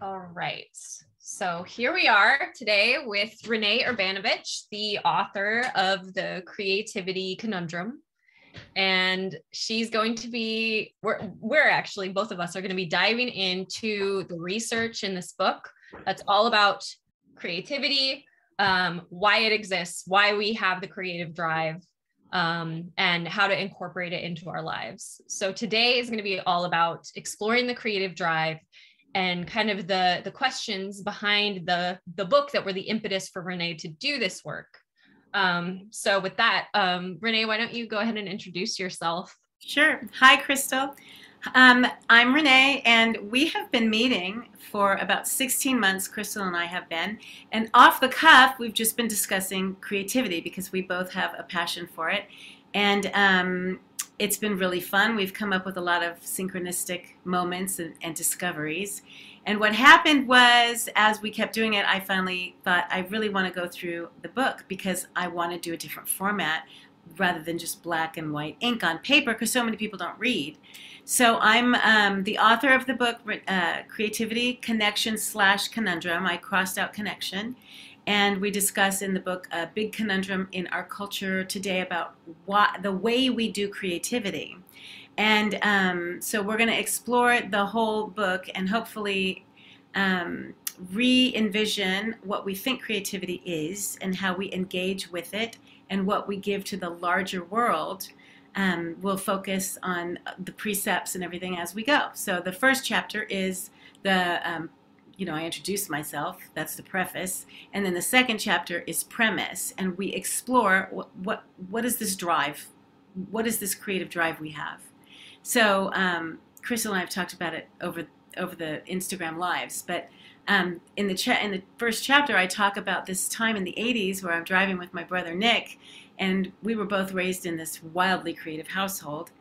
All right. So here we are today with Rene Urbanovich, the author of the Creativity Conundrum. And she's going to be, we're, we're actually, both of us are going to be diving into the research in this book that's all about creativity, um, why it exists, why we have the creative drive, um, and how to incorporate it into our lives. So today is going to be all about exploring the creative drive and kind of the the questions behind the the book that were the impetus for Rene to do this work. Um, so with that, um, Rene, why don't you go ahead and introduce yourself? Sure. Hi, Crystal. Um, I'm Rene, and we have been meeting for about 16 months. Crystal and I have been, and off the cuff, we've just been discussing creativity because we both have a passion for it, and um, it's been really fun. We've come up with a lot of synchronistic moments and, and, discoveries. And what happened was, as we kept doing it, I finally thought I really want to go through the book because I want to do a different format rather than just black and white ink on paper because so many people don't read. So I'm um, the author of the book, uh, Creativity Connection slash Conundrum. I crossed out connection. And we discuss in the book a big conundrum in our culture today about what, the way we do creativity. And um, so we're going to explore the whole book and hopefully um, re envision what we think creativity is and how we engage with it and what we give to the larger world. Um, we'll focus on the precepts and everything as we go. So the first chapter is the um, you know, I introduce myself. That's the preface, and then the second chapter is premise, and we explore what what what is this drive, what is this creative drive we have. So um, Crystal and I have talked about it over over the Instagram lives, but um, in the cha- in the first chapter, I talk about this time in the '80s where I'm driving with my brother Nick, and we were both raised in this wildly creative household.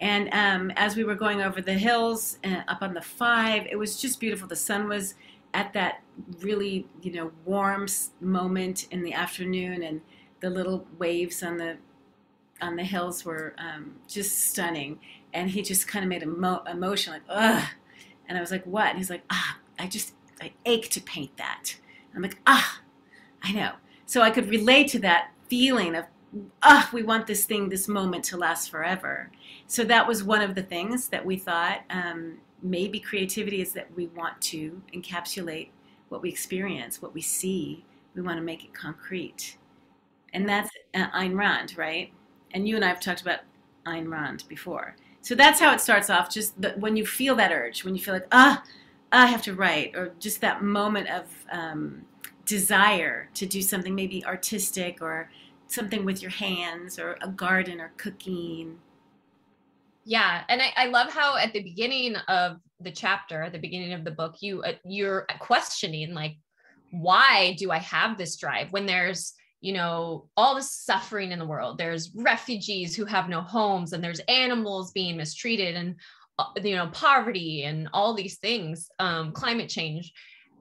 And um, as we were going over the hills uh, up on the five, it was just beautiful. The sun was at that really, you know, warm moment in the afternoon, and the little waves on the on the hills were um, just stunning. And he just kind of made a, mo- motion like, ugh. And I was like, what? And he's like, ah, I just, I ache to paint that. I'm like, ah, I know. So I could relate to that feeling of ah, we want this thing, this moment to last forever. So that was one of the things that we thought um, maybe creativity is that we want to encapsulate what we experience, what we see. We want to make it concrete. And that's uh, Ayn Rand, right? And you and I have talked about Ayn Rand before. So that's how it starts off. Just the, when you feel that urge, when you feel like, ah, I have to write, or just that moment of um, desire to do something maybe artistic or something with your hands or a garden or cooking. Yeah, and I, I love how at the beginning of the chapter, the beginning of the book, you uh, you're questioning like, why do I have this drive when there's you know all the suffering in the world? There's refugees who have no homes, and there's animals being mistreated, and uh, you know poverty and all these things, um, climate change.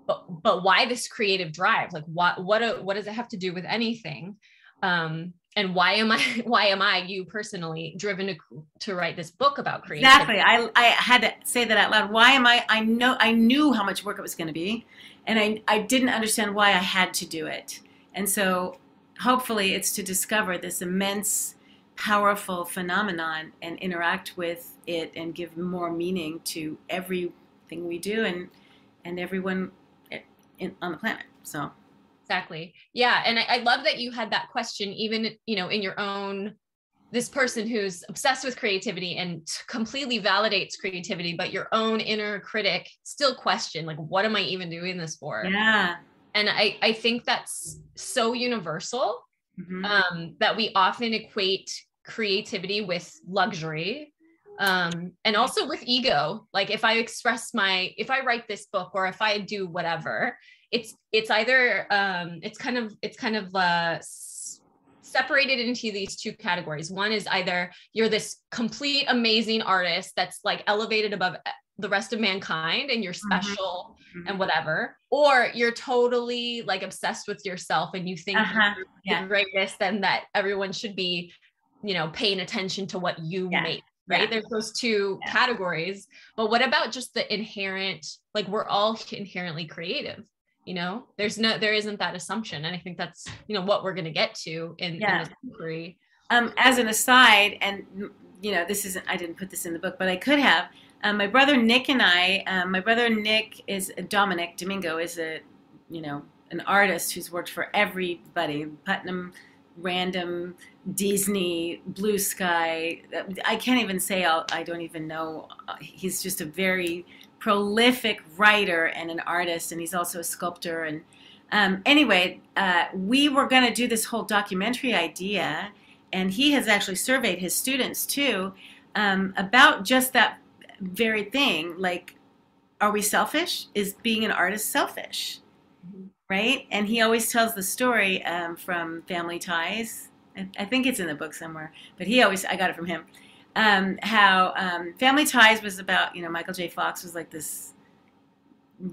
But but why this creative drive? Like what what what does it have to do with anything? Um, and why am I why am I you personally driven to to write this book about creativity? Exactly. I I had to say that out loud. Why am I I know I knew how much work it was going to be and I I didn't understand why I had to do it. And so hopefully it's to discover this immense powerful phenomenon and interact with it and give more meaning to everything we do and and everyone on the planet. So exactly. Yeah and I, I, love that you had that question even you know in your own this person who's obsessed with creativity and completely validates creativity but your own inner critic still question like what am i even doing this for? Yeah. And i i think that's so universal mm-hmm. um, that we often equate creativity with luxury um and also with ego. Like if i express my if i write this book or if i do whatever it's it's either um, it's kind of it's kind of uh, separated into these two categories. One is either you're this complete amazing artist that's like elevated above the rest of mankind and you're mm-hmm. special mm-hmm. and whatever, or you're totally like obsessed with yourself and you think uh-huh. you're yeah. the greatest and that everyone should be, you know, paying attention to what you yeah. make. right Yeah. there's those two categories but what about just the inherent like we're all inherently creative you know there's no there isn't that assumption and i think that's you know what we're going to get to in, Yeah. in this Um, as an aside, and you know, this isn't, I didn't put this in the book, but I could have. Um, my brother Nick and I, um, my brother Nick is Dominic Domingo is a, you know, an artist who's worked for everybody, Putnam, Random, Disney, Blue Sky. I can't even say I'll, I don't even know. Uh, He's just a very prolific writer and an artist, and he's also a sculptor. And um, anyway, uh, we were going to do this whole documentary idea and he has actually surveyed his students too um, about just that very thing like are we selfish? Is being an artist selfish? Mhm. right? And he always tells the story um, from family ties. I, I think it's in the book somewhere but he always i got it from him um, how um, family ties was about you know michael j fox was like this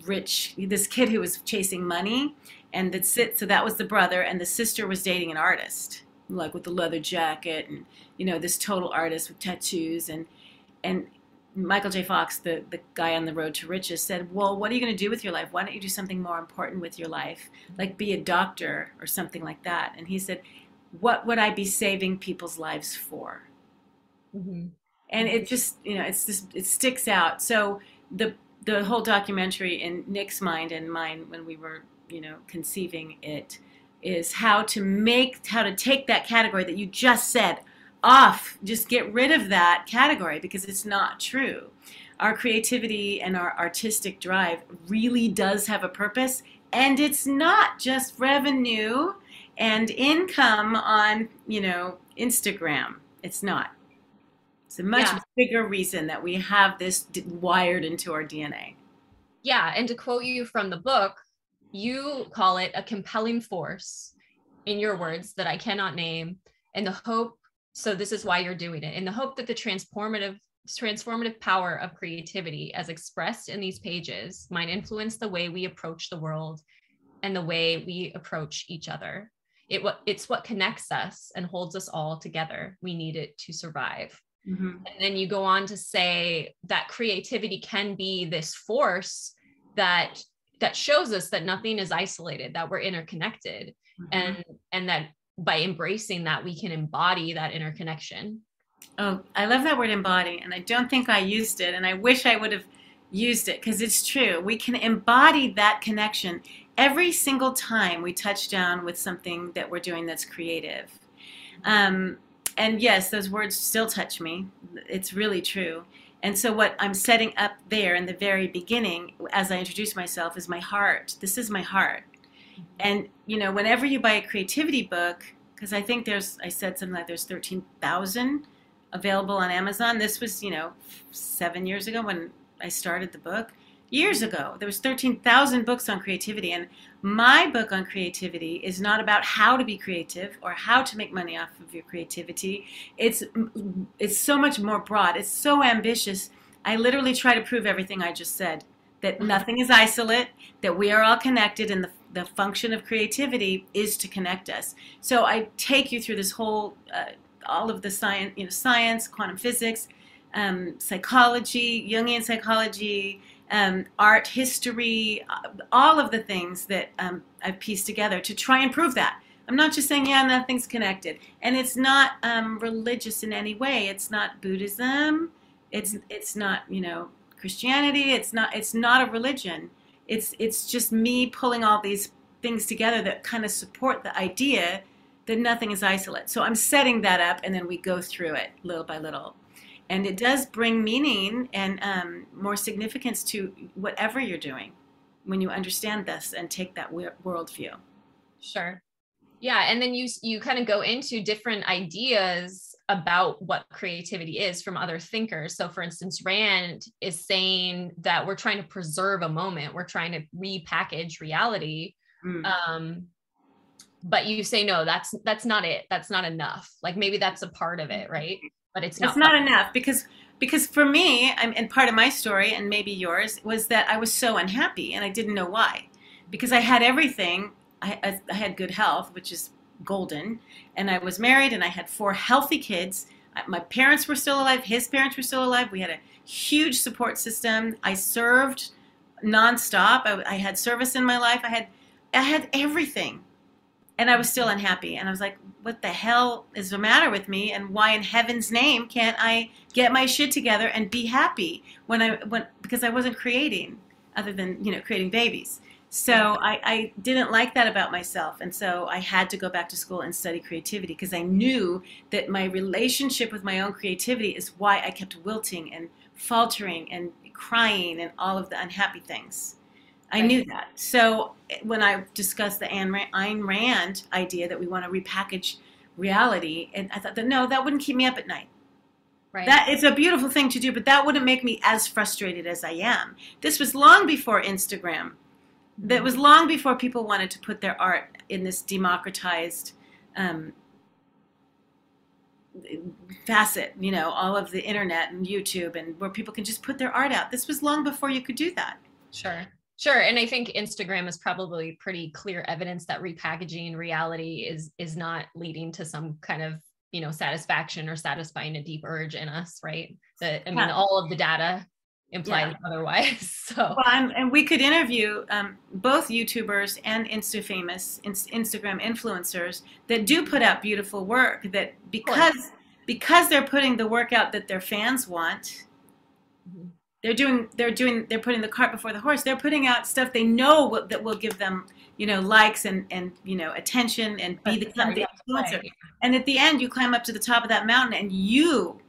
rich this kid who was chasing money and that's it so that was the brother and the sister was dating an artist like with the leather jacket and you know this total artist with tattoos and and Michael J. Fox, the, the guy on the road to riches, said, Well, what are you going to do with your life? Why don't you do something more important with your life? Like be a doctor or something like that. And he said, What would I be saving people's lives for? Mm-hmm. And it just, you know, it's just, it sticks out. So the, the whole documentary in Nick's mind and mine when we were, you know, conceiving it is how to make, how to take that category that you just said off. Just get rid of that category because it's not true. Our creativity and our artistic drive really does have a purpose, and it's not just revenue and income on, you know, Instagram. It's not. It's a much Yeah. bigger reason that we have this d- wired into our DNA. Yeah, and to quote you from the book, you call it a compelling force, in your words, that I cannot name, in the hope. So this is why you're doing it, in the hope that the transformative transformative power of creativity, as expressed in these pages, might influence the way we approach the world and the way we approach each other. It what it's what connects us and holds us all together. We need it to survive. Mm-hmm. And then you go on to say that creativity can be this force that that shows us that nothing is isolated, that we're interconnected, Mm-hmm. and and that by embracing that we can embody that interconnection. Oh, I love that word embody, and I don't think I used it, and I wish I would have used it because it's true. We can embody that connection every single time we touch down with something that we're doing that's creative. Um, and yes, those words still touch me. It's really true. And so, what I'm setting up there in the very beginning, as I introduce myself, is my heart. This is my heart. And, you know, whenever you buy a creativity book, because I think there's, I said something like there's 13,000 available on Amazon. This was, you know, seven years ago when I started the book. Years ago, there was 13,000 books on creativity, and my book on creativity is not about how to be creative or how to make money off of your creativity. It's it's so much more broad. It's so ambitious. I literally try to prove everything I just said. That nothing is isolate. That we are all connected, and the the function of creativity is to connect us. So I take you through this whole, uh, all of the science, you know, science, quantum physics, um, psychology, Jungian psychology, um, art history, uh, all of the things that um, I've pieced together to try and prove that. I'm not just saying, yeah, nothing's connected. And it's not um, religious in any way. It's not Buddhism. It's, it's not, you know, Christianity. It's not, it's not a religion. It's, it's just me pulling all these things together that kind of support the idea that nothing is isolate. So I'm setting that up and then we go through it little by little and it does bring meaning and um, more significance to whatever you're doing when you understand this and take that worldview. Sure. Yeah, and then you you kind of go into different ideas about what creativity is from other thinkers. So for instance, Rand is saying that we're trying to preserve a moment, we're trying to repackage reality. Mm. Um but you say no, that's that's not it. That's not enough. Like maybe that's a part of it, right? But it's not it's not enough because because for me I'm, and part of my story and maybe yours was that I was so unhappy and I didn't know why because I had everything. I, I, I had good health, which is golden, and I was married and I had four healthy kids. My parents were still alive. His parents were still alive. We had a huge support system. I served nonstop. I, I had service in my life. I had I had everything, and I was still unhappy. And I was like, "What the hell is the matter with me? And why in heaven's name can't I get my shit together and be happy when I when because I wasn't creating, other than you know creating babies." So I, I, didn't like that about myself. And so I had to go back to school and study creativity because I knew that my relationship with my own creativity is why I kept wilting and faltering and crying and all of the unhappy things. I knew that. So when I discussed the Ayn Rand idea that we want to repackage reality, and I thought that no, that wouldn't keep me up at night. Right. That it's a beautiful thing to do, but that wouldn't make me as frustrated as I am. This was long before Instagram that was long before people wanted to put their art in this democratized um, facet, you know, all of the internet and YouTube and where people can just put their art out. This was long before you could do that. Sure. Sure. And I think Instagram is probably pretty clear evidence that repackaging reality is is not leading to some kind of, you know, satisfaction or satisfying a deep urge in us, right? That I mean, yeah. all of the data implies yeah. otherwise. So, well, and we could interview um, both YouTubers and Insta famous Instagram influencers that do put out beautiful work. That because because they're putting the work out that their fans want. Mm-hmm. They're doing. They're doing. They're putting the cart before the horse. They're putting out stuff they know will, that will give them, you know, likes and and you know attention and be the, the influencer. And at the end, you climb up to the top of that mountain, and you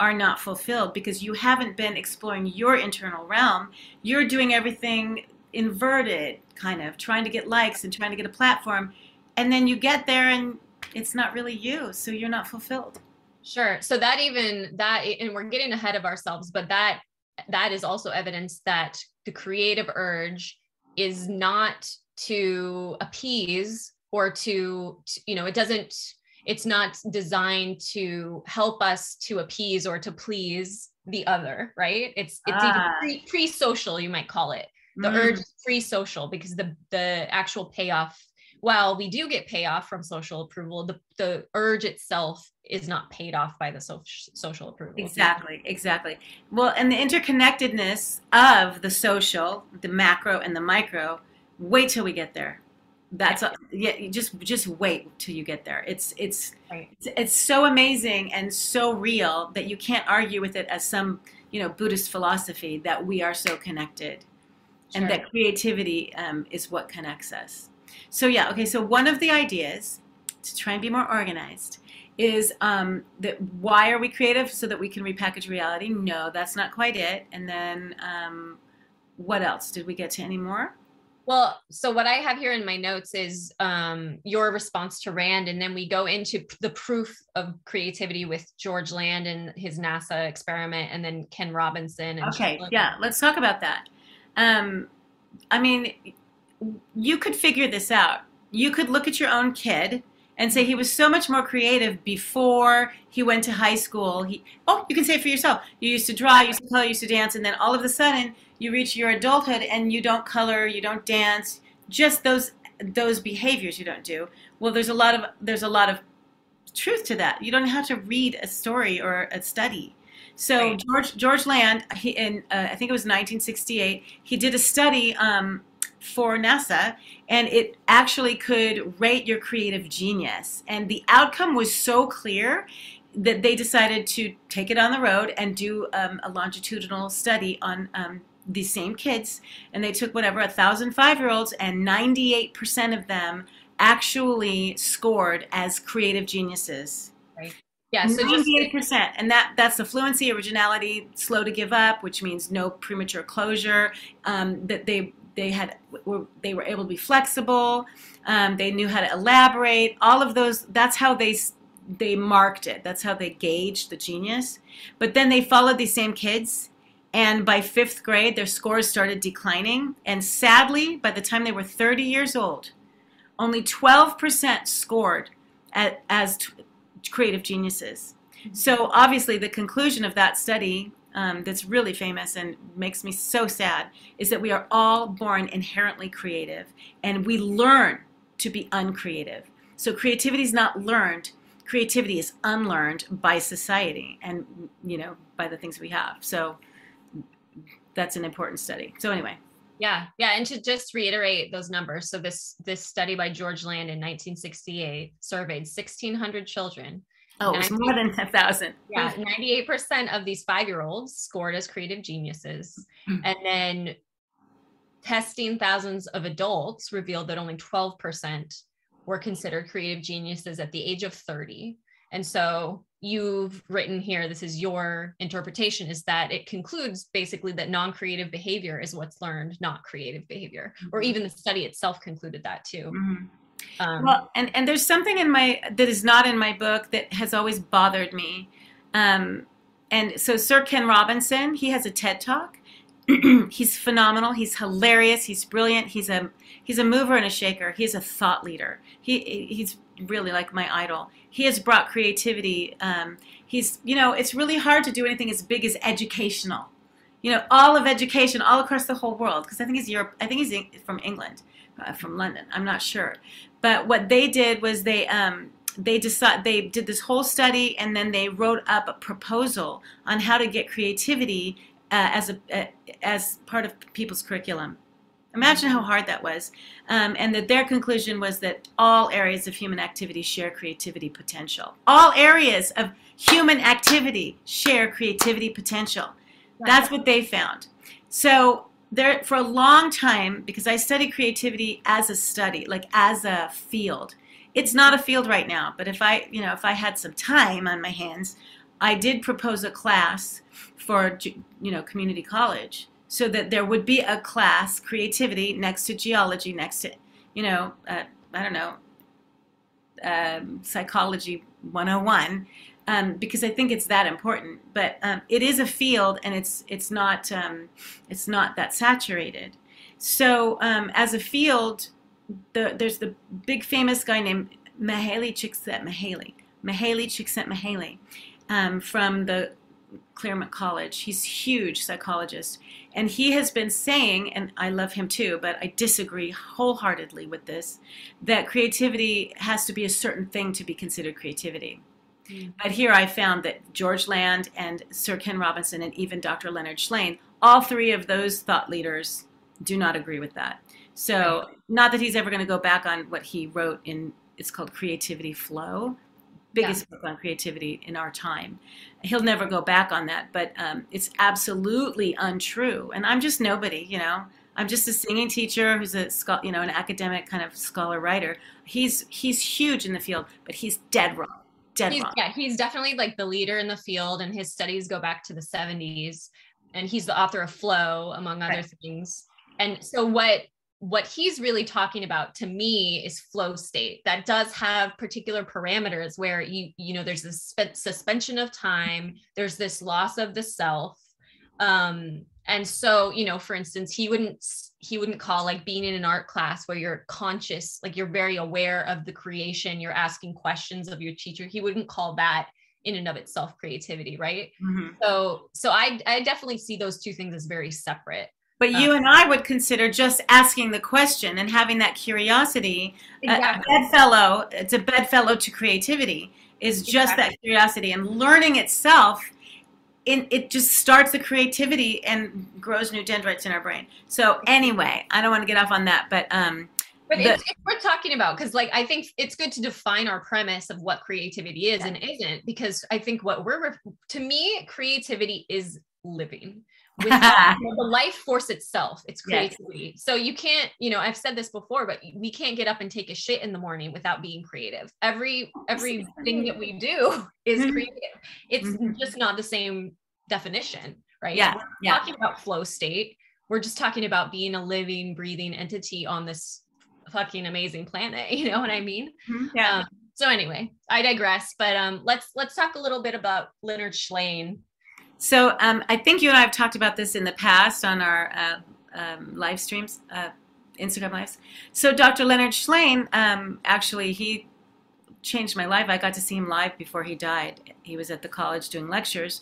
are not fulfilled because you haven't been exploring your internal realm. You're doing everything inverted, kind of trying to get likes and trying to get a platform. And then you get there and it's not really you. So you're not fulfilled. Sure. So that even that, and we're getting ahead of ourselves, but that that is also evidence that the creative urge is not to appease or to, you know, it doesn't it's not designed to help us to appease or to please the other right it's it's ah. even pre, social you might call it the mm. urge is pre-social because the the actual payoff while we do get payoff from social approval the the urge itself is not paid off by the social social approval. Exactly exactly. Well and the interconnectedness of the social the macro and the micro wait till we get there. That's a, yeah just just wait till you get there. It's it's, right. it's it's so amazing and so real that you can't argue with it as some you know buddhist philosophy that we are so connected sure. and that creativity um, is what connects us so yeah okay so one of the ideas to try and be more organized is um, that why are we creative? So that we can repackage reality? No that's not quite it. And then um, what else? Did we get to any more? Well, so what I have here in my notes is um, your response to Rand, and then we go into the proof of creativity with George Land and his NASA experiment, and then Ken Robinson. okay, yeah, let's talk about that. Um, I mean, you could figure this out. You could look at your own kid and say he was so much more creative before he went to high school. He, oh, you can say it for yourself. You used to draw, you used to color, you used to dance, and then all of a sudden you reach your adulthood and you don't color, you don't dance, just those those behaviors you don't do. Well, there's a lot of there's a lot of truth to that. You don't have to read a story or a study. So right. George George Land, he, in uh, I think it was 1968, he did a study um, for NASA, and it actually could rate your creative genius. And the outcome was so clear that they decided to take it on the road and do um, a longitudinal study on um, these same kids. And they took whatever a thousand five year olds and 98% of them actually scored as creative geniuses. Right. Yeah so 98% just, and that that's the fluency originality slow to give up which means no premature closure um, that they they had were they were able to be flexible um, they knew how to elaborate all of those that's how they they marked it that's how they gauged the genius but then they followed these same kids and by fifth grade, their scores started declining. And sadly, by the time they were 30 years old, only 12% scored at, as t- creative geniuses. Mm-hmm. So obviously, the conclusion of that study um, that's really famous and makes me so sad is that we are all born inherently creative and we learn to be uncreative. So creativity is not learned, creativity is unlearned by society and you know by the things we have. So that's an important study. So anyway. Yeah, yeah, and to just reiterate those numbers. So this this study by George Land in 1968 surveyed 1,600 children. Oh, it was more than a thousand. Yeah, 98% of these five year olds scored as creative geniuses, mm-hmm. and then testing thousands of adults revealed that only 12% were considered creative geniuses at the age of 30. And so you've written here, this is your interpretation, is that it concludes basically that non creative behavior is what's learned, not creative behavior. Mm-hmm. Or even the study itself concluded that too. Mm-hmm. Um, well, and, and there's something in my that is not in my book that has always bothered me. Um, and so Sir Ken Robinson, he has a TED talk. he's phenomenal. He's hilarious. He's brilliant. He's a he's a mover and a shaker. He's a thought leader. He he's really like my idol. He has brought creativity. Um, he's you know it's really hard to do anything as big as educational. You know all of education all across the whole world because I think he's Europe. I think he's from England, uh, from London. I'm not sure, but what they did was they um, they decide they did this whole study and then they wrote up a proposal on how to get creativity uh, as a uh, as part of people's curriculum. Imagine how hard that was. Um, and that their conclusion was that all areas of human activity share creativity potential. All areas of human activity share creativity potential. That's what they found. So there for a long time because I study creativity as a study, like as a field. It's not a field right now, but if I, you know, if I had some time on my hands, I did propose a class for, you know, community college so that there would be a class creativity next to geology, next to, you know, uh, I don't know, um, psychology 101 um, because I think it's that important. But um, it is a field, and it's it's not um, it's not that saturated. So um, as a field, the, there's the big famous guy named Mihaly Csikszentmihalyi, Mihaly Csikszentmihalyi, um, from the Claremont College. He's huge psychologist, and he has been saying, and I love him too, but I disagree wholeheartedly with this, that creativity has to be a certain thing to be considered creativity. Mm. But here I found that George Land and Sir Ken Robinson and even Dr. Leonard Shlain, all three of those thought leaders do not agree with that. So, right. not that he's ever going to go back on what he wrote in, it's called Creativity Flow, biggest yeah. book on creativity in our time. He'll never go back on that, but um, it's absolutely untrue. And I'm just nobody, you know. I'm just a singing teacher who's a you know an academic kind of scholar writer. He's he's huge in the field, but he's dead wrong dead he's, wrong. Yeah, he's definitely like the leader in the field, and his studies go back to the 70s. And he's the author of Flow, among other right. things. And so what what he's really talking about to me is flow state that does have particular parameters where you you know there's this suspension of time there's this loss of the self um and so you know for instance he wouldn't he wouldn't call like being in an art class where you're conscious like you're very aware of the creation you're asking questions of your teacher he wouldn't call that in and of itself creativity right mm-hmm. so so i i definitely see those two things as very separate but you um, and I would consider just asking the question and having that curiosity. Exactly. A, a bedfellow, it's a bedfellow to creativity, is just exactly. that curiosity and learning itself it, it just starts the creativity and grows new dendrites in our brain. So anyway, I don't want to get off on that, but um, but the, it's, it's worth talking about because like I think it's good to define our premise of what creativity is yeah. and isn't because I think what we're to me creativity is living with the, life force itself it's creativity yes. so you can't you know i've said this before but we can't get up and take a shit in the morning without being creative every everything that we do is mm-hmm. creative it's mm-hmm. just not the same definition right yeah we're yeah. talking about flow state we're just talking about being a living breathing entity on this fucking amazing planet you know what i mean mm-hmm. yeah um, so anyway i digress but um let's let's talk a little bit about leonard shlain so um, I think you and I have talked about this in the past on our uh, um, live streams, uh, Instagram lives. So Dr. Leonard Shlain, um, actually, he changed my life. I got to see him live before he died. He was at the college doing lectures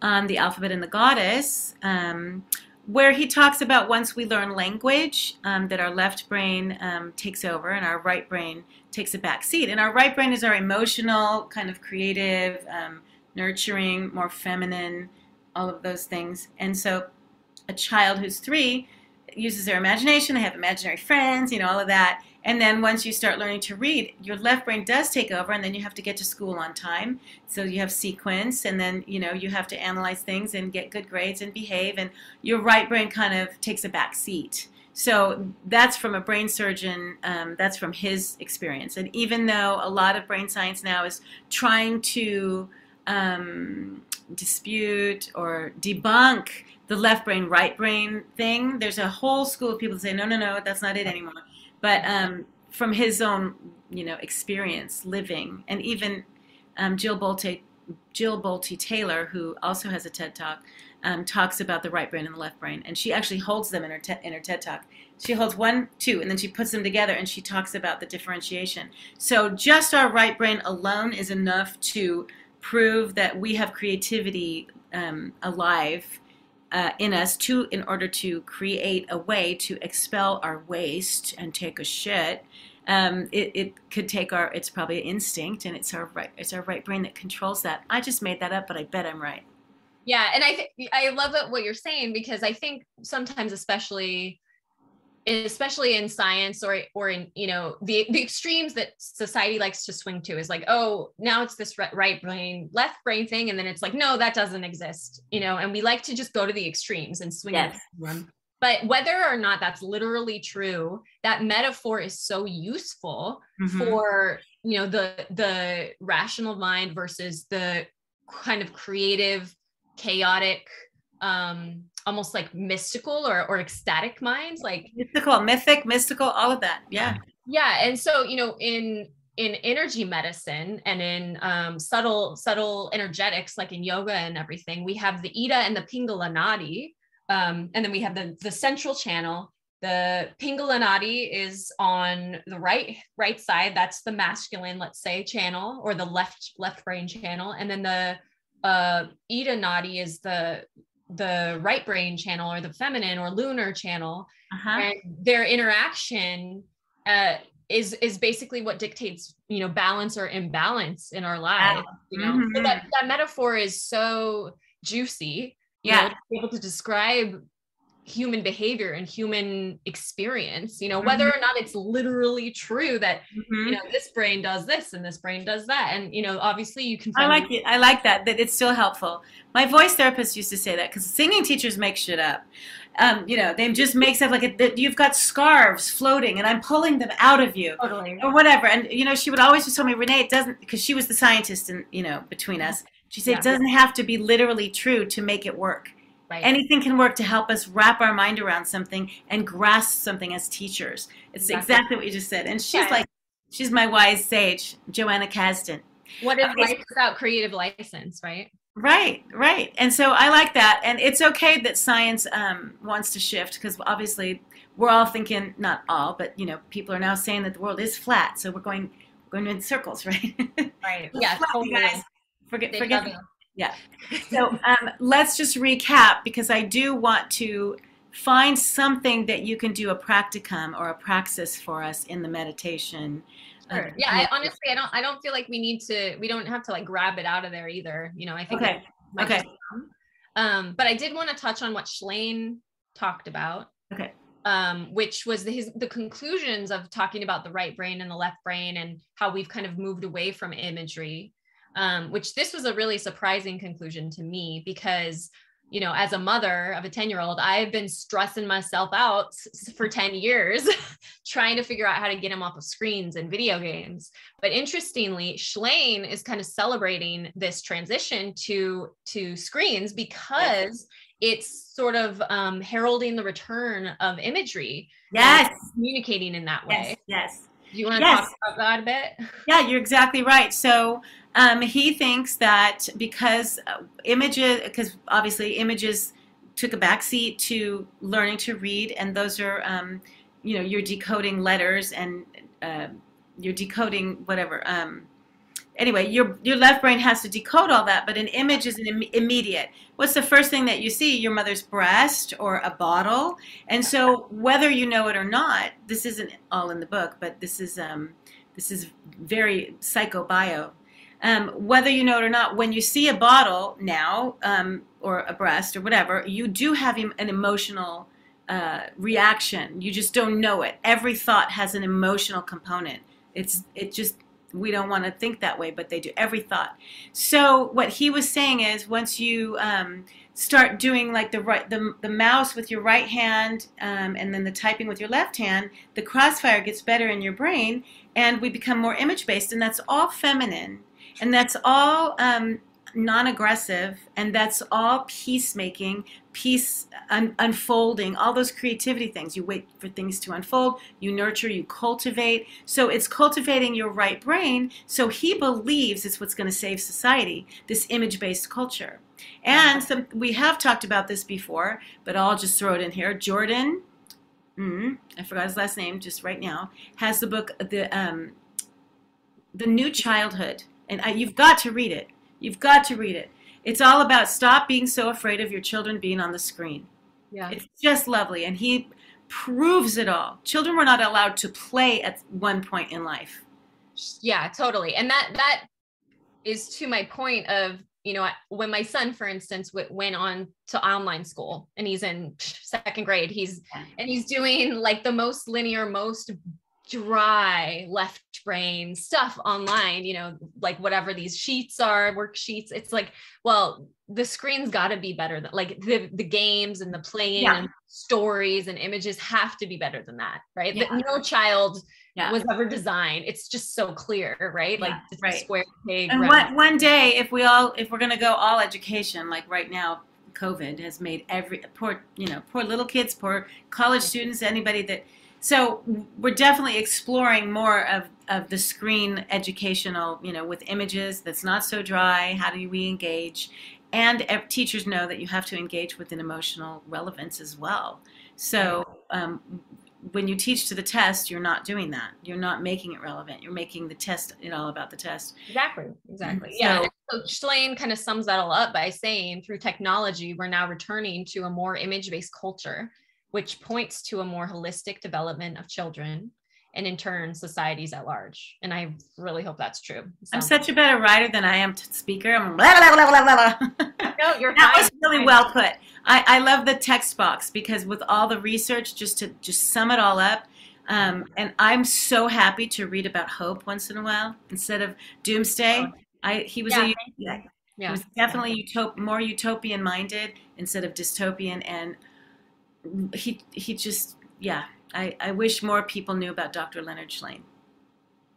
on the alphabet and the goddess, um, where he talks about once we learn language, um, that our left brain um, takes over and our right brain takes a back seat. And our right brain is our emotional, kind of creative, nurturing, more feminine, all of those things. And so a child who's three uses their imagination, they have imaginary friends, you know, all of that. And then once you start learning to read, your left brain does take over, and then you have to get to school on time. So you have sequence, and then you know you have to analyze things and get good grades and behave, and your right brain kind of takes a back seat. So that's from a brain surgeon. Um, that's from his experience. And even though a lot of brain science now is trying to um, dispute or debunk the left brain, right brain thing, there's a whole school of people that say, no, no, no, that's not it anymore. But um, from his own you know experience living and even um, Jill Bolte Jill Bolte Taylor who also has a TED talk um, talks about the right brain and the left brain and she actually holds them in her te- in her TED talk. She holds one two and then she puts them together and she talks about the differentiation. So just our right brain alone is enough to prove that we have creativity um, alive uh, in us to in order to create a way to expel our waste and take a shit um, it, it could take our it's probably an instinct and it's our right it's our right brain that controls that. I just made that up but i bet i'm right. Yeah and i th- i love what you're saying because i think sometimes especially especially in science or or in you know the the extremes that society likes to swing to is like oh now it's this right brain left brain thing and then it's like no that doesn't exist you know and we like to just go to the extremes and swing yes. it but whether or not that's literally true that metaphor is so useful mm-hmm. for you know the the rational mind versus the kind of creative chaotic um almost like mystical or, or ecstatic minds like mystical mythic mystical all of that yeah. Yeah and so you know in in energy medicine and in um, subtle subtle energetics like in yoga and everything we have the ida and the pingala nadi um, and then we have the the central channel. The pingala nadi is on the right right side that's the masculine let's say channel or the left left brain channel and then the uh, ida nadi is the the right brain channel or the feminine or lunar channel uh-huh. and their interaction uh, is is basically what dictates you know balance or imbalance in our lives you know mm-hmm. so that, that metaphor is so juicy yeah know, able to describe human behavior and human experience you know mm-hmm. whether or not it's literally true that mm-hmm. you know this brain does this and this brain does that and you know obviously you can i like it i like that that it's still helpful my voice therapist used to say that because singing teachers make shit up um, you know, they just make stuff like it, you've got scarves floating and I'm pulling them out of you totally. or whatever. And, you know, she would always just tell me, Rene, it doesn't, because she was the scientist and, you know, between us. She said, yeah. it doesn't have to be literally true to make it work. Right. Anything can work to help us wrap our mind around something and grasp something as teachers. It's exactly, exactly what you just said. And she's yeah. like, she's my wise sage, Joanna Kasdan. What is life without creative license, right? Right, right. And so I like that. And it's okay that science um, wants to shift because obviously we're all thinking, not all, but you know, people are now saying that the world is flat. So we're going, going in circles, right? Right. yeah. Totally. Forget, forget. Yeah. So um, let's just recap because I do want to find something that you can do a practicum or a praxis for us in the meditation. Sure. Uh, yeah, I, honestly, I don't. I don't feel like we need to. We don't have to like grab it out of there either. You know, I think. Okay. Okay. Um, but I did want to touch on what Shlain talked about. Okay. Um, which was the, his the conclusions of talking about the right brain and the left brain and how we've kind of moved away from imagery um, which this was a really surprising conclusion to me because you know as a mother of a 10 year old i've been stressing myself out for 10 years trying to figure out how to get him off of screens and video games. But interestingly Shlain is kind of celebrating this transition to to screens because it's sort of um, heralding the return of imagery yes. communicating in that way. yes, yes. Do you want to yes. talk about that a bit yeah you're exactly right so um, he thinks that because uh, images, because obviously images took a backseat to learning to read, and those are, um, you know, you're decoding letters and uh, you're decoding whatever. Um, anyway, your your left brain has to decode all that, but an image is an Im- immediate. What's the first thing that you see? Your mother's breast or a bottle, and so whether you know it or not, this isn't all in the book, but this is um, this is very psychobio. Um, whether you know it or not, when you see a bottle now um, or a breast or whatever, you do have an emotional uh, reaction. You just don't know it. Every thought has an emotional component. It's it just we don't want to think that way, but they do. Every thought. So what he was saying is, once you um, start doing like the right the, the mouse with your right hand um, and then the typing with your left hand, the crossfire gets better in your brain, and we become more image based, and that's all feminine, and that's all um, non-aggressive and that's all peacemaking peace un- unfolding all those creativity things. You wait for things to unfold you nurture you cultivate. So it's cultivating your right brain. So he believes it's what's going to save society this image-based culture. And some, we have talked about this before but i'll just throw it in here. Jordan mm, i forgot his last name just right now has the book the um, the new childhood. And I, you've got to read it. You've got to read it. It's all about stop being so afraid of your children being on the screen. Yeah. It's just lovely. And he proves it all. Children were not allowed to play at one point in life. Yeah, totally. And that that is to my point of you know when my son for instance went on to online school and he's in second grade he's and he's doing like the most linear most dry left brain stuff online you know like whatever these sheets are worksheets it's like well the screen's got to be better than like the the games and the playing yeah. and stories and images have to be better than that right yeah. no child yeah. was ever designed it's just so clear right like right. square pig and one, one day if we all if we're going to go all education like right now covid has made every poor you know poor little kids poor college students anybody that so we're definitely exploring more of, of the screen educational, you know, with images that's not so dry. How do we engage? And teachers know that you have to engage with an emotional relevance as well. So um, when you teach to the test, you're not doing that. You're not making it relevant. You're making the test it all about the test. Exactly. Exactly. So, yeah. So Shlain kind of sums that all up by saying through technology, we're now returning to a more image-based culture which points to a more holistic development of children and in turn societies at large. And I really hope that's true. So. I'm such a better writer than I am speaker. I'm blah, blah, blah, blah, blah. No, you're that was really well put. I, I love the text box because with all the research, just to just sum it all up, um, and I'm so happy to read about hope once in a while instead of doomsday. I he was yeah, a, yeah, he was definitely utop- more utopian minded instead of dystopian and he he just yeah. I, I wish more people knew about Dr. Leonard Shlain.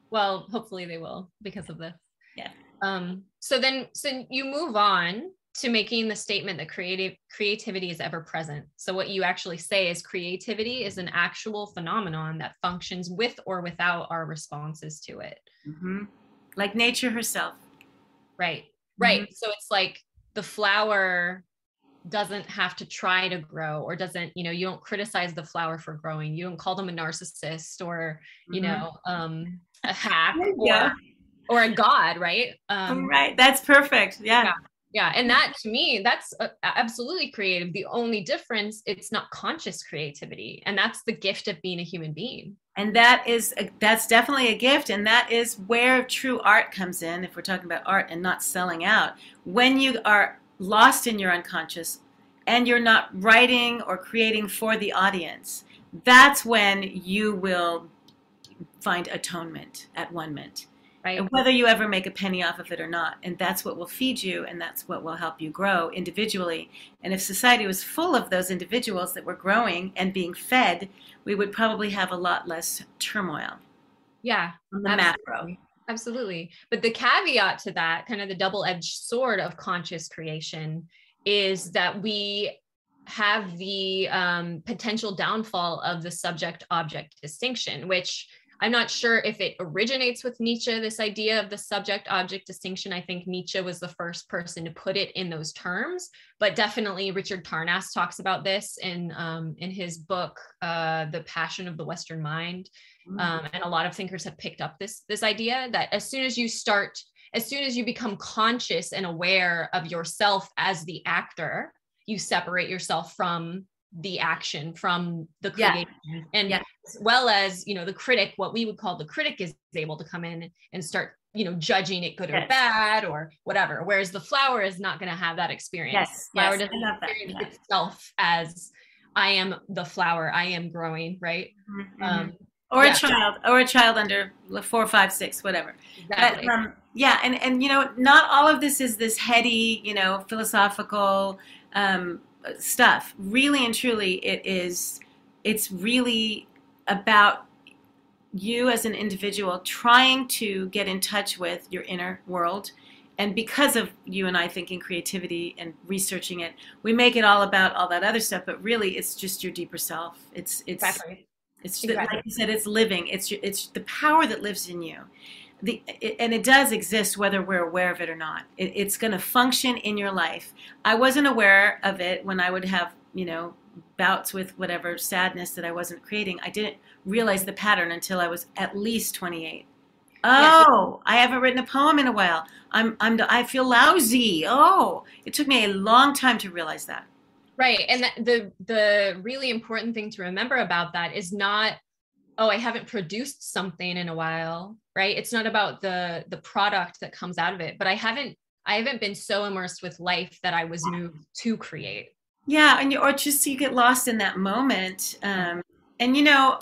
Well, hopefully they will because of this. Yeah. Um, so then so you move on to making the statement that creative creativity is ever present. So what you actually say is creativity is an actual phenomenon that functions with or without our responses to it. Mm-hmm. Like nature herself. Right. Right. Mm-hmm. So it's like the flower doesn't have to try to grow or doesn't you know you don't criticize the flower for growing. You don't call them a narcissist or you mm-hmm. know um a hack yeah. or, or a god right? Um right. That's perfect. Yeah. yeah. Yeah. And that to me that's uh, absolutely creative. The only difference it's not conscious creativity. And that's the gift of being a human being. And that is a, that's definitely a gift. And that is where true art comes in if we're talking about art and not selling out. When you are lost in your unconscious and you're not writing or creating for the audience, that's when you will find atonement at one mint. Right. And whether you ever make a penny off of it or not. And that's what will feed you and that's what will help you grow individually. And if society was full of those individuals that were growing and being fed, we would probably have a lot less turmoil. Yeah. On the absolutely. macro. Absolutely. But the caveat to that, kind of the double edged sword of conscious creation, is that we have the um, potential downfall of the subject object distinction, which I'm not sure if it originates with Nietzsche, this idea of the subject object distinction. I think Nietzsche was the first person to put it in those terms, but definitely Richard Tarnas talks about this in, um, in his book, uh, The Passion of the Western Mind. Mm. Um, and a lot of thinkers have picked up this, this idea that as soon as you start, as soon as you become conscious and aware of yourself as the actor, you separate yourself from the action from the Yeah. creation and Yeah. as well as you know the critic what we would call the critic is able to come in and start you know judging it good or bad or whatever whereas the flower is not going to have that experience Yes, flower yes, doesn't experience yeah. itself as i am the flower i am growing right Mhm. um or yeah. a child, or a child under four, five, six, whatever. exactly. But um, yeah, and and you know, not all of this is this heady, you know, philosophical um, stuff. Really and truly, it is. It's really about you as an individual trying to get in touch with your inner world. And because of you and I thinking creativity and researching it, we make it all about all that other stuff. But really, it's just your deeper self. It's it's exactly it's Exactly. like you said, it's living. It's your- it's the power that lives in you. The it, and it does exist whether we're aware of it or not. It, it's going to function in your life. I wasn't aware of it when I would have you know bouts with whatever sadness that I wasn't creating. I didn't realize the pattern until I was at least 28. Oh, I haven't written a poem in a while. I'm I'm I feel lousy. Oh, it took me a long time to realize that. Right. And the, the the really important thing to remember about that is not oh I haven't produced something in a while, right? It's not about the the product that comes out of it, but I haven't I haven't been so immersed with life that I was moved to create. Yeah, and you, or just you get lost in that moment. Um, and you know,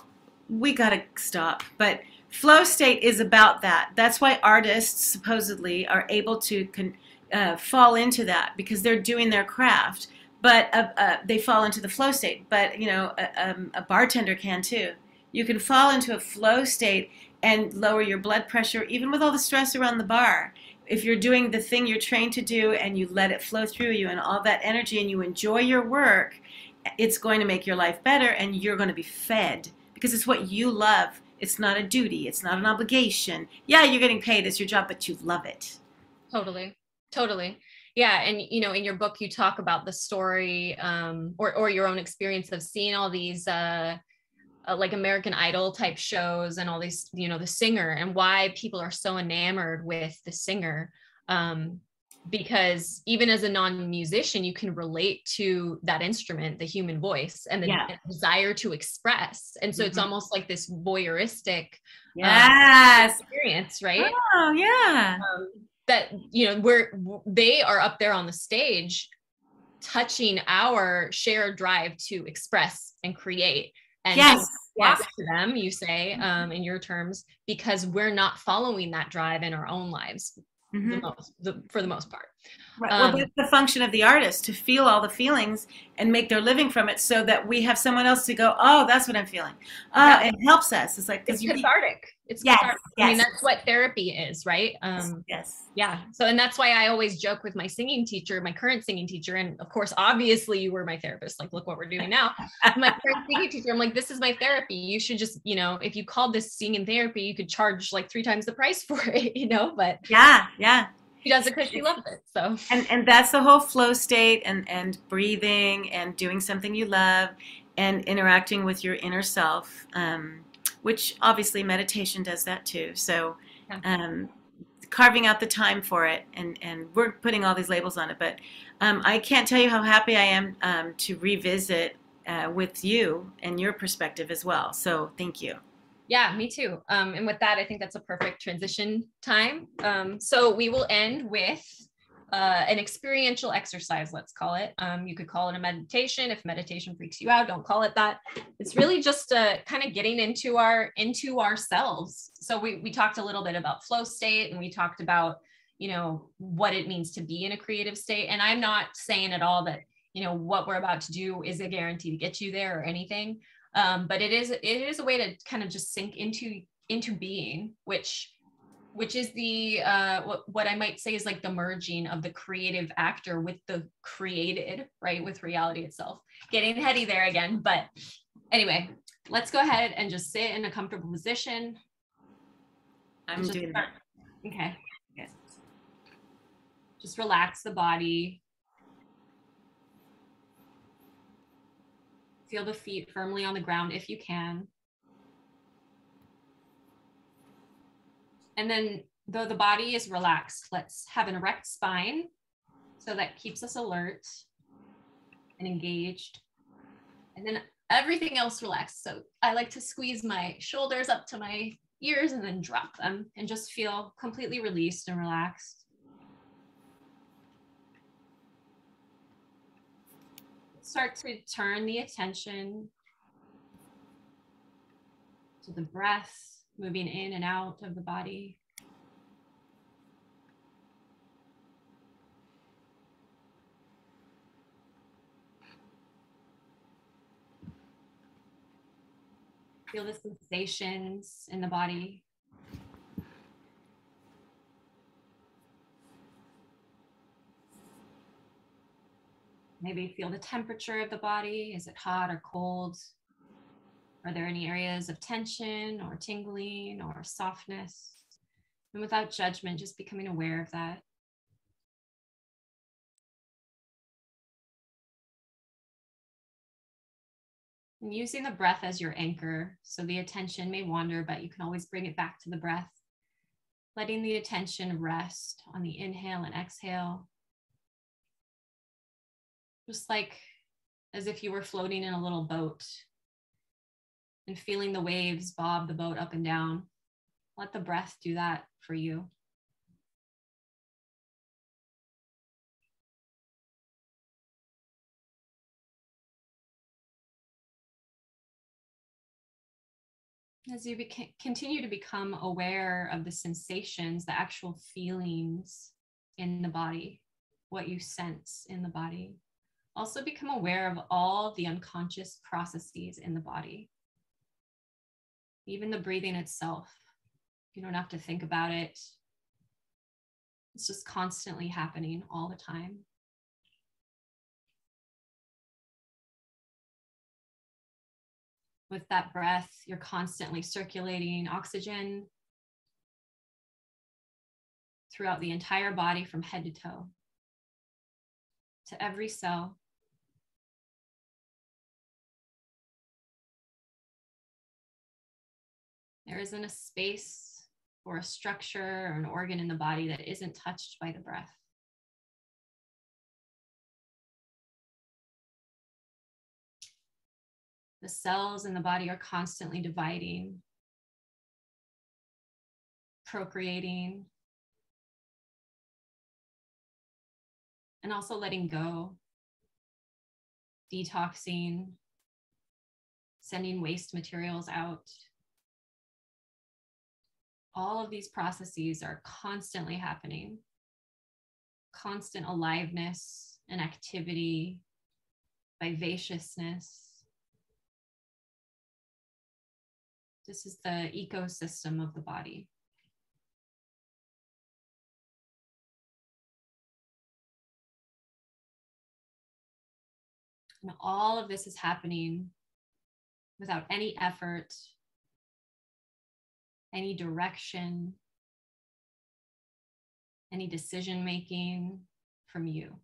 we got to stop. But flow state is about that. That's why artists supposedly are able to con, uh, fall into that because they're doing their craft. But uh, uh, they fall into the flow state. But you know, a, um, a bartender can too. You can fall into a flow state and lower your blood pressure, even with all the stress around the bar if you're doing the thing you're trained to do and you let it flow through you and all that energy and you enjoy your work, it's going to make your life better and you're going to be fed because it's what you love. It's not a duty, it's not an obligation. Yeah, you're getting paid, it's your job, but you love it. Totally. Totally. Yeah. And you know, in your book you talk about the story um or or your own experience of seeing all these uh uh, like American Idol type shows and all these, you know, the singer and why people are so enamored with the singer. Um, because even as a non-musician, you can relate to that instrument, the human voice, and the Yeah. desire to express. And so it's Mhm. almost like this voyeuristic Yes. experience, right? Oh, yeah. um, that you know where they are up there on the stage touching our shared drive to express and create and Yes. to Yes. to them you say um, in your terms because we're not following that drive in our own lives the Mhm. most the, for the most part Right. well, Um, that's the function of the artist to feel all the feelings and make their living from it, so that we have someone else to go, "Oh, that's what I'm feeling." Oh, Yeah. it helps us. It's like it's cathartic it's Yes, cathartic. i mean that's what therapy is right? Um yes, yeah. So and that's why i always joke with my singing teacher my current singing teacher and of course obviously you were my therapist. Like look what we're doing now. My current singing teacher i'm like this is my therapy. You should just you know if you called this singing therapy you could charge like three times the price for it you know? But yeah, yeah. she does it because she loves it so. And and that's the whole flow state and and breathing and doing something you love and interacting with your inner self um, which obviously meditation does that too. So um, carving out the time for it and and we're putting all these labels on it but um, i can't tell you how happy i am um, to revisit uh, with you and your perspective as well. So thank you. Yeah me too. Um and with that i think that's a perfect transition time. Um so we will end with uh, an experiential exercise, let's call it. Um, you could call it a meditation. If meditation freaks you out, don't call it that. It's really just uh, kind of getting into our into ourselves. So we we talked a little bit about flow state, and we talked about you know what it means to be in a creative state. And I'm not saying at all that you know what we're about to do is a guarantee to get you there or anything. Um, but it is it is a way to kind of just sink into into being, which which is the uh, what, what I might say is like the merging of the creative actor with the created, right, with reality itself. Getting heady there again, but anyway, let's go ahead and just sit in a comfortable position. i'm Just doing start- that Okay. Yes. Just relax the body. Feel the feet firmly on the ground if you can. And then, though the body is relaxed, let's have an erect spine so that keeps us alert and engaged. And then everything else relaxed. So I like to squeeze my shoulders up to my ears and then drop them and just feel completely released and relaxed. Start to turn the attention to the breath moving in and out of the body. Feel the sensations in the body. Maybe feel the temperature of the body. Is it hot or cold? Are there any areas of tension or tingling or softness? And without judgment, just becoming aware of that. And using the breath as your anchor. So the attention may wander, but you can always bring it back to the breath. Letting the attention rest on the inhale and exhale. Just like as if you were floating in a little boat and feeling the waves bob the boat up and down. Let the breath do that for you. As you continue to become aware of the sensations, the actual feelings in the body, what you sense in the body, also become aware of all the unconscious processes in the body even the breathing itself. You don't have to think about it. It's just constantly happening all the time. With that breath, you're constantly circulating oxygen throughout the entire body from head to toe, to every cell, There isn't a space or a structure or an organ in the body that isn't touched by the breath. The cells in the body are constantly dividing, procreating, and also letting go, detoxing, sending waste materials out all of these processes are constantly happening constant aliveness and activity, vivaciousness. This is the ecosystem of the body. And all of this is happening without any effort any direction, any decision making from you.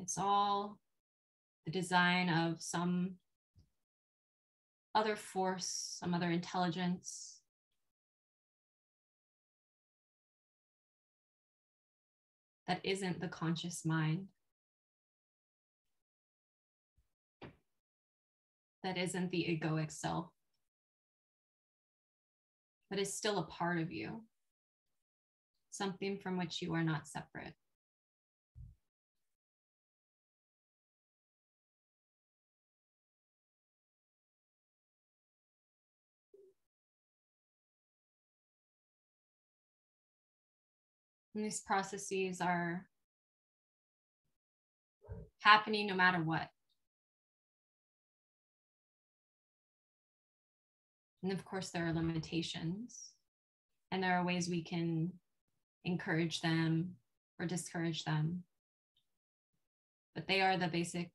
It's all the design of some other force, some other intelligence. That isn't the conscious mind. That isn't the egoic self, but is still a part of you, something from which you are not separate. And these processes are happening no matter what. And of course, there are limitations, and there are ways we can encourage them or discourage them. But they are the basic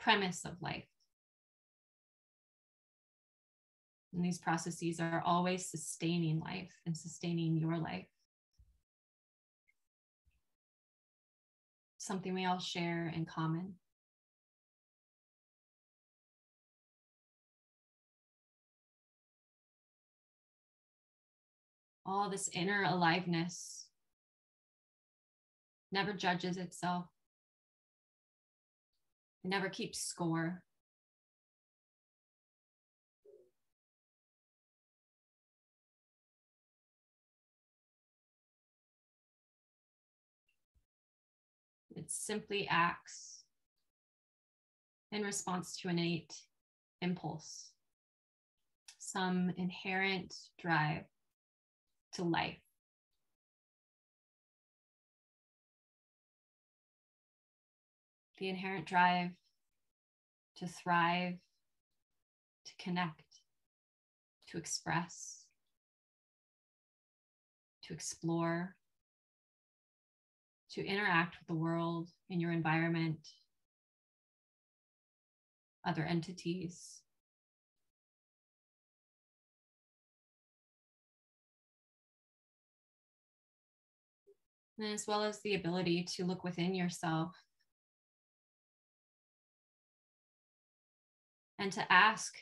premise of life. And these processes are always sustaining life and sustaining your life. Something we all share in common. All this inner aliveness never judges itself, it never keeps score. It simply acts in response to innate impulse, some inherent drive to life. The inherent drive to thrive, to connect, to express, to explore, to interact with the world in your environment, other entities. As well as the ability to look within yourself and to ask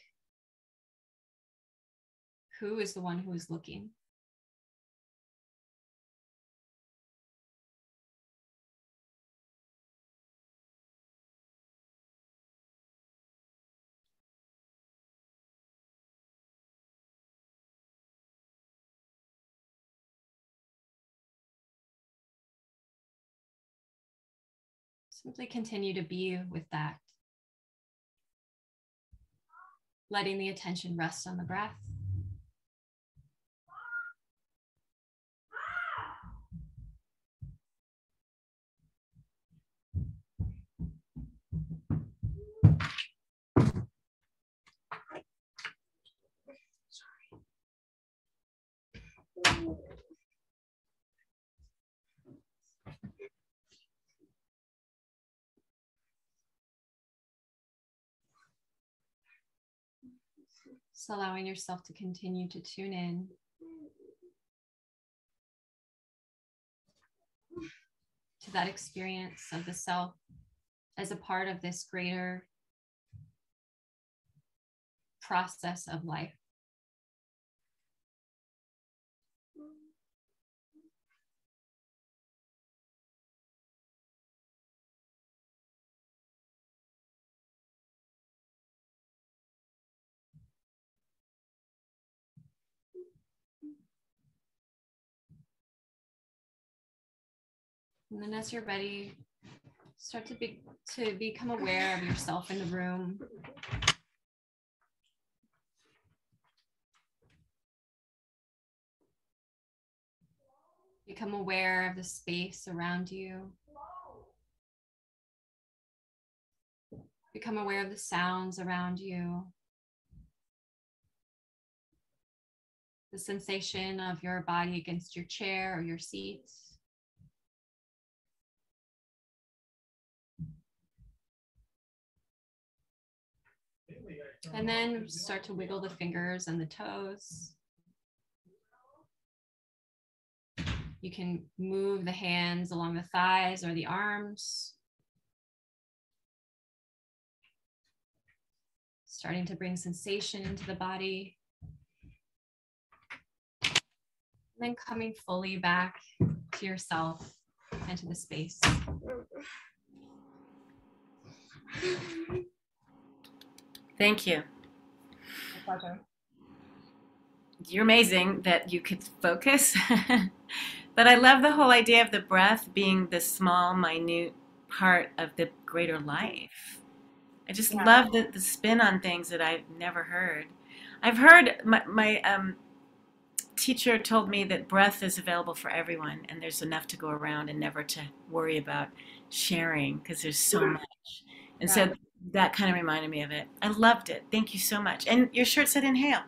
who is the one who is looking? Simply continue to be with that. Letting the attention rest on the breath. So allowing yourself to continue to tune in. To that experience of the self as a part of this greater process of life. And then as you're ready, start to be to become aware of yourself in the room. Become aware of the space around you. Become aware of the sounds around you. The sensation of your body against your chair or your seat. And then start to wiggle the fingers and the toes. You can move the hands along the thighs or the arms. Starting to bring sensation into the body. And then coming fully back to yourself and to the space. Thank you. My pleasure. You're amazing that you could focus. but I love the whole idea of the breath being the small, minute part of the greater life. I just Yeah. love the, the spin on things that I've never heard. I've heard my, my um, teacher told me that breath is available for everyone and there's enough to go around and never to worry about sharing because there's so much. And so Yeah. That kind of reminded me of it. I loved it. Thank you so much. And your shirt said inhale.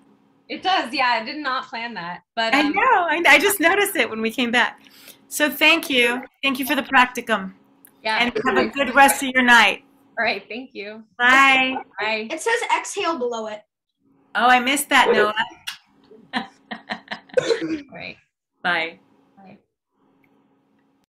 It does, yeah. I did not plan that, but I um, know. I, I just noticed it when we came back. So thank you. Thank you for the practicum. yeah. And have a good rest of your night. All right, thank you. Bye. Bye. It says exhale below it. Oh, I missed that, Noah. All right. Bye.